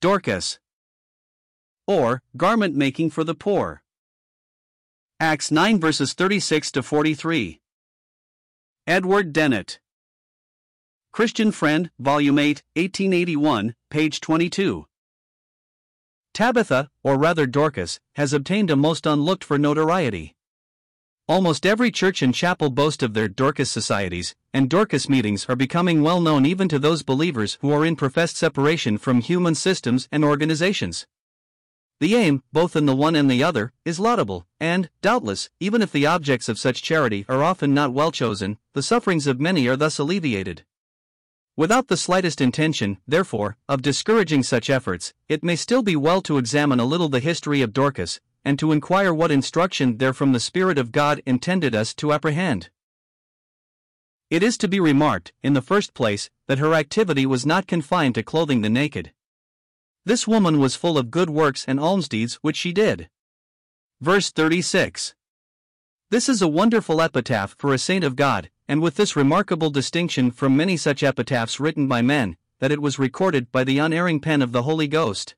Dorcas. Or, garment making for the poor. Acts 9 verses 36 to 43. Edward Dennett. Christian Friend, Volume 8, 1881, page 22. Tabitha, or rather Dorcas, has obtained a most unlooked for notoriety. Almost every church and chapel boast of their Dorcas societies, and Dorcas meetings are becoming well known even to those believers who are in professed separation from human systems and organizations. The aim, both in the one and the other, is laudable, and, doubtless, even if the objects of such charity are often not well chosen, the sufferings of many are thus alleviated. Without the slightest intention, therefore, of discouraging such efforts, it may still be well to examine a little the history of Dorcas, and to inquire what instruction there from the Spirit of God intended us to apprehend. It is to be remarked, in the first place, that her activity was not confined to clothing the naked. This woman was full of good works and almsdeeds which she did. Verse 36. This is a wonderful epitaph for a saint of God, and with this remarkable distinction from many such epitaphs written by men, that it was recorded by the unerring pen of the Holy Ghost.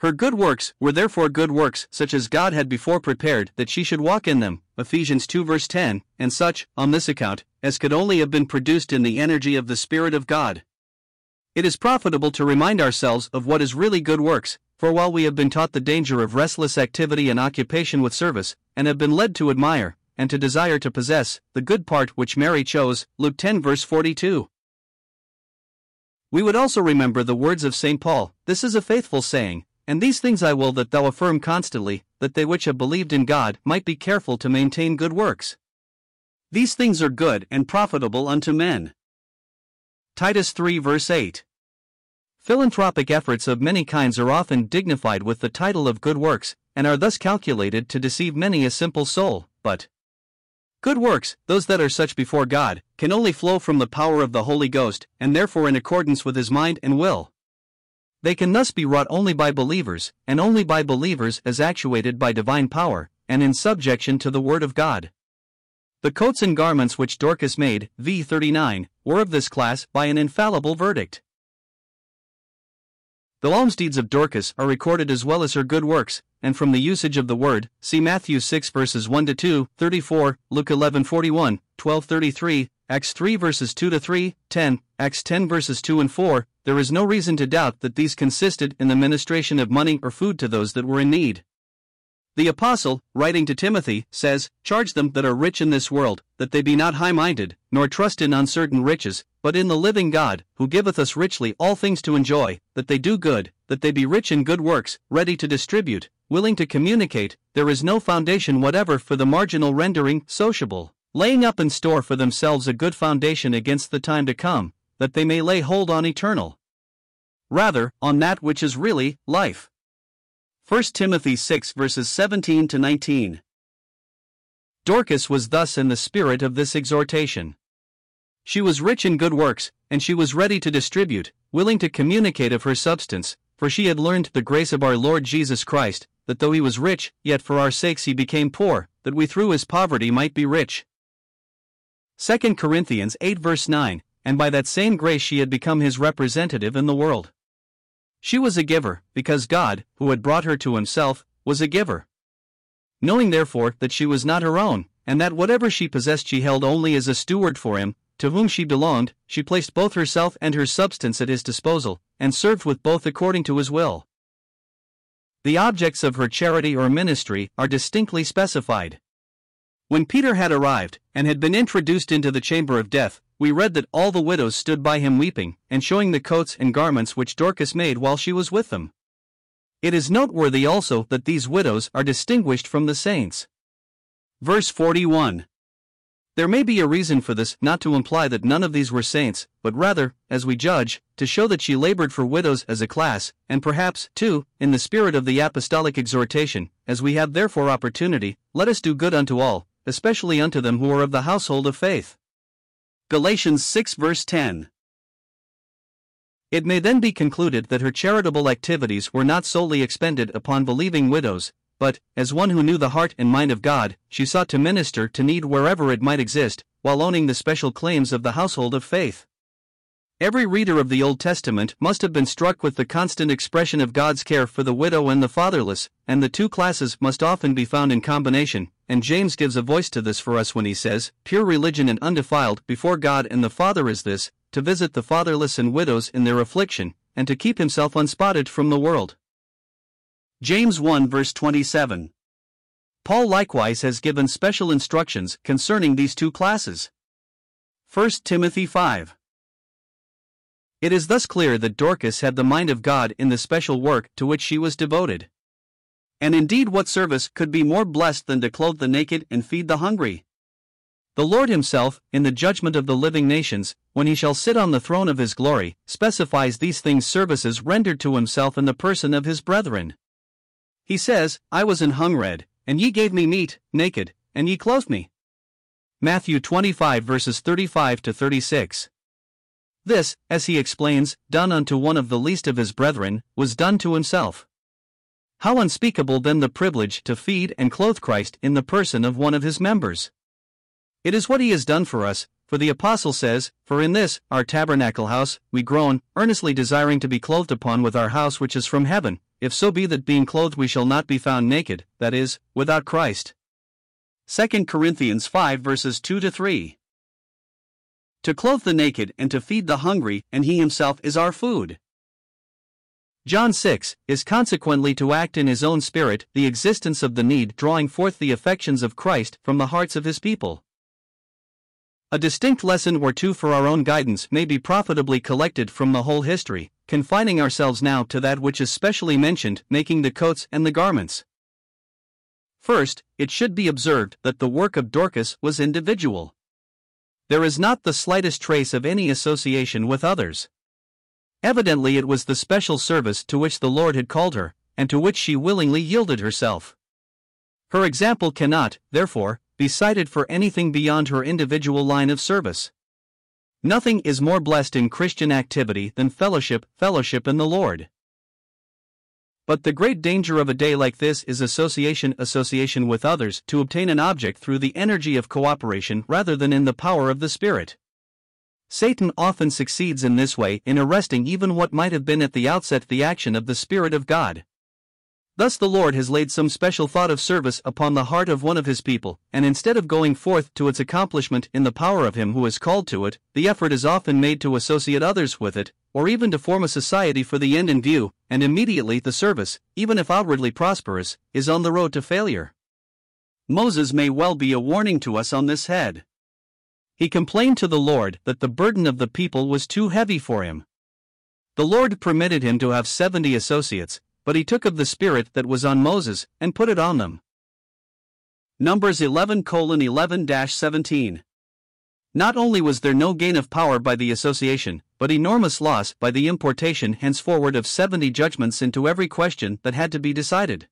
Her good works were therefore good works such as God had before prepared that she should walk in them, Ephesians 2 verse 10, and such, on this account, as could only have been produced in the energy of the Spirit of God. It is profitable to remind ourselves of what is really good works, for while we have been taught the danger of restless activity and occupation with service, and have been led to admire, and to desire to possess, the good part which Mary chose, Luke 10 verse 42. We would also remember the words of St. Paul This is a faithful saying, and these things I will that thou affirm constantly, that they which have believed in God might be careful to maintain good works. These things are good and profitable unto men. Titus 3 verse 8. Philanthropic efforts of many kinds are often dignified with the title of good works, and are thus calculated to deceive many a simple soul, but good works, those that are such before God, can only flow from the power of the Holy Ghost, and therefore in accordance with his mind and will. They can thus be wrought only by believers, and only by believers as actuated by divine power, and in subjection to the Word of God. The coats and garments which Dorcas made, v. 39, were of this class by an infallible verdict. The almsdeeds of Dorcas are recorded as well as her good works, and from the usage of the word, see Matthew 6 verses 1 to 2, 34, Luke 11 41, 12 33, Acts 3 verses 2 to 3, 10, Acts 10 verses 2 and 4, there is no reason to doubt that these consisted in the ministration of money or food to those that were in need. The Apostle, writing to Timothy, says, Charge them that are rich in this world, that they be not high minded, nor trust in uncertain riches, but in the living God, who giveth us richly all things to enjoy, that they do good, that they be rich in good works, ready to distribute, willing to communicate, there is no foundation whatever for the marginal rendering sociable laying up in store for themselves a good foundation against the time to come, that they may lay hold on eternal. Rather, on that which is really life. 1 Timothy 6 verses 17 to 19. Dorcas was thus in the spirit of this exhortation. She was rich in good works, and she was ready to distribute, willing to communicate of her substance, for she had learned the grace of our Lord Jesus Christ, that though he was rich, yet for our sakes he became poor, that we through his poverty might be rich. 2 Corinthians 8 verse 9, and by that same grace she had become his representative in the world. She was a giver, because God, who had brought her to himself, was a giver. Knowing therefore that she was not her own, and that whatever she possessed she held only as a steward for him, to whom she belonged, she placed both herself and her substance at his disposal, and served with both according to his will. The objects of her charity or ministry are distinctly specified. When Peter had arrived, and had been introduced into the chamber of death, we read that all the widows stood by him weeping, and showing the coats and garments which Dorcas made while she was with them. It is noteworthy also that these widows are distinguished from the saints. Verse 41. There may be a reason for this not to imply that none of these were saints, but rather, as we judge, to show that she labored for widows as a class, and perhaps, too, in the spirit of the apostolic exhortation, as we have therefore opportunity, let us do good unto all, especially unto them who are of the household of faith. Galatians 6 verse 10. It may then be concluded that her charitable activities were not solely expended upon believing widows, but, as one who knew the heart and mind of God, she sought to minister to need wherever it might exist, while owning the special claims of the household of faith. Every reader of the Old Testament must have been struck with the constant expression of God's care for the widow and the fatherless, and the two classes must often be found in combination, and James gives a voice to this for us when he says, Pure religion and undefiled before God and the Father is this, to visit the fatherless and widows in their affliction, and to keep himself unspotted from the world. James 1 verse 27. Paul likewise has given special instructions concerning these two classes. 1 Timothy 5. It is thus clear that Dorcas had the mind of God in the special work to which she was devoted. And indeed, what service could be more blessed than to clothe the naked and feed the hungry? The Lord Himself, in the judgment of the living nations, when He shall sit on the throne of His glory, specifies these things services rendered to Himself in the person of His brethren. He says, I was an hungered, and ye gave me meat, naked, and ye clothed me. Matthew 25 verses 35 to 36. This, as he explains, done unto one of the least of his brethren, was done to himself. How unspeakable then the privilege to feed and clothe Christ in the person of one of his members! It is what he has done for us, for the Apostle says, For in this, our tabernacle house, we groan, earnestly desiring to be clothed upon with our house which is from heaven, if so be that being clothed we shall not be found naked, that is, without Christ. 2 Corinthians 5 verses 2 to 3 to clothe the naked and to feed the hungry, and he himself is our food. John 6 is consequently to act in his own spirit the existence of the need, drawing forth the affections of Christ from the hearts of his people. A distinct lesson or two for our own guidance may be profitably collected from the whole history, confining ourselves now to that which is specially mentioned, making the coats and the garments. First, it should be observed that the work of Dorcas was individual. There is not the slightest trace of any association with others. Evidently, it was the special service to which the Lord had called her, and to which she willingly yielded herself. Her example cannot, therefore, be cited for anything beyond her individual line of service. Nothing is more blessed in Christian activity than fellowship, fellowship in the Lord. But the great danger of a day like this is association association with others to obtain an object through the energy of cooperation rather than in the power of the Spirit. Satan often succeeds in this way in arresting even what might have been at the outset the action of the Spirit of God. Thus the Lord has laid some special thought of service upon the heart of one of his people, and instead of going forth to its accomplishment in the power of him who is called to it, the effort is often made to associate others with it, or even to form a society for the end in view, and immediately the service, even if outwardly prosperous, is on the road to failure. Moses may well be a warning to us on this head. He complained to the Lord that the burden of the people was too heavy for him. The Lord permitted him to have seventy associates, but he took of the spirit that was on Moses and put it on them. Numbers 11 11 17. Not only was there no gain of power by the association, but enormous loss by the importation henceforward of 70 judgments into every question that had to be decided.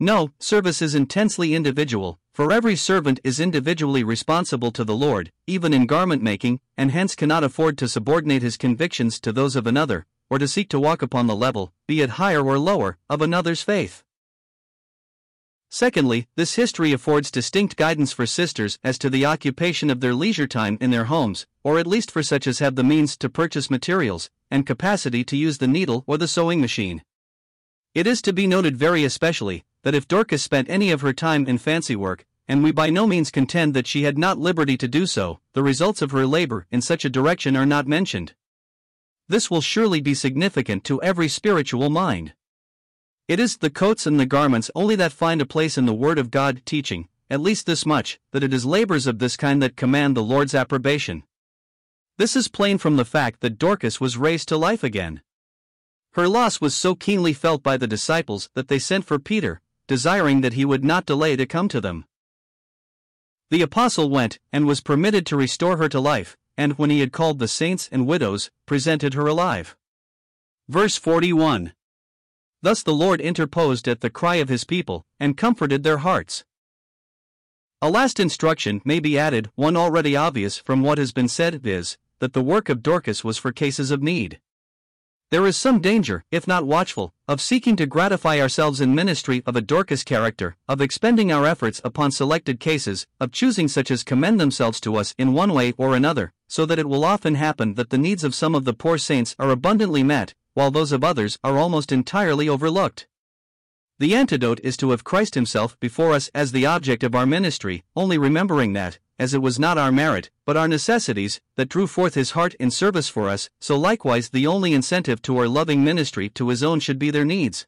No, service is intensely individual, for every servant is individually responsible to the Lord, even in garment making, and hence cannot afford to subordinate his convictions to those of another, or to seek to walk upon the level, be it higher or lower, of another's faith. Secondly, this history affords distinct guidance for sisters as to the occupation of their leisure time in their homes, or at least for such as have the means to purchase materials, and capacity to use the needle or the sewing machine. It is to be noted very especially, that if Dorcas spent any of her time in fancy work, and we by no means contend that she had not liberty to do so, the results of her labor in such a direction are not mentioned. This will surely be significant to every spiritual mind. It is the coats and the garments only that find a place in the Word of God teaching, at least this much, that it is labors of this kind that command the Lord's approbation. This is plain from the fact that Dorcas was raised to life again. Her loss was so keenly felt by the disciples that they sent for Peter, desiring that he would not delay to come to them. The apostle went, and was permitted to restore her to life, and when he had called the saints and widows, presented her alive. Verse 41 Thus the Lord interposed at the cry of his people, and comforted their hearts. A last instruction may be added, one already obvious from what has been said, viz., that the work of Dorcas was for cases of need. There is some danger, if not watchful, of seeking to gratify ourselves in ministry of a Dorcas character, of expending our efforts upon selected cases, of choosing such as commend themselves to us in one way or another, so that it will often happen that the needs of some of the poor saints are abundantly met, while those of others are almost entirely overlooked. The antidote is to have Christ Himself before us as the object of our ministry, only remembering that, as it was not our merit, but our necessities, that drew forth His heart in service for us, so likewise the only incentive to our loving ministry to His own should be their needs.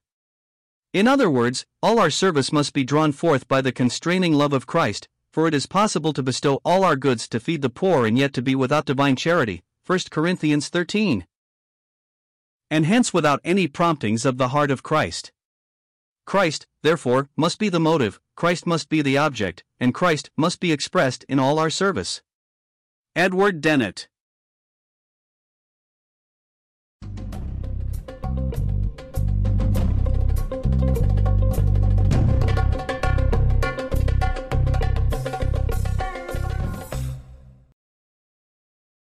In other words, all our service must be drawn forth by the constraining love of Christ, for it is possible to bestow all our goods to feed the poor and yet to be without divine charity. 1 Corinthians 13. And hence without any promptings of the heart of Christ. Christ, therefore, must be the motive, Christ must be the object, and Christ must be expressed in all our service. Edward Dennett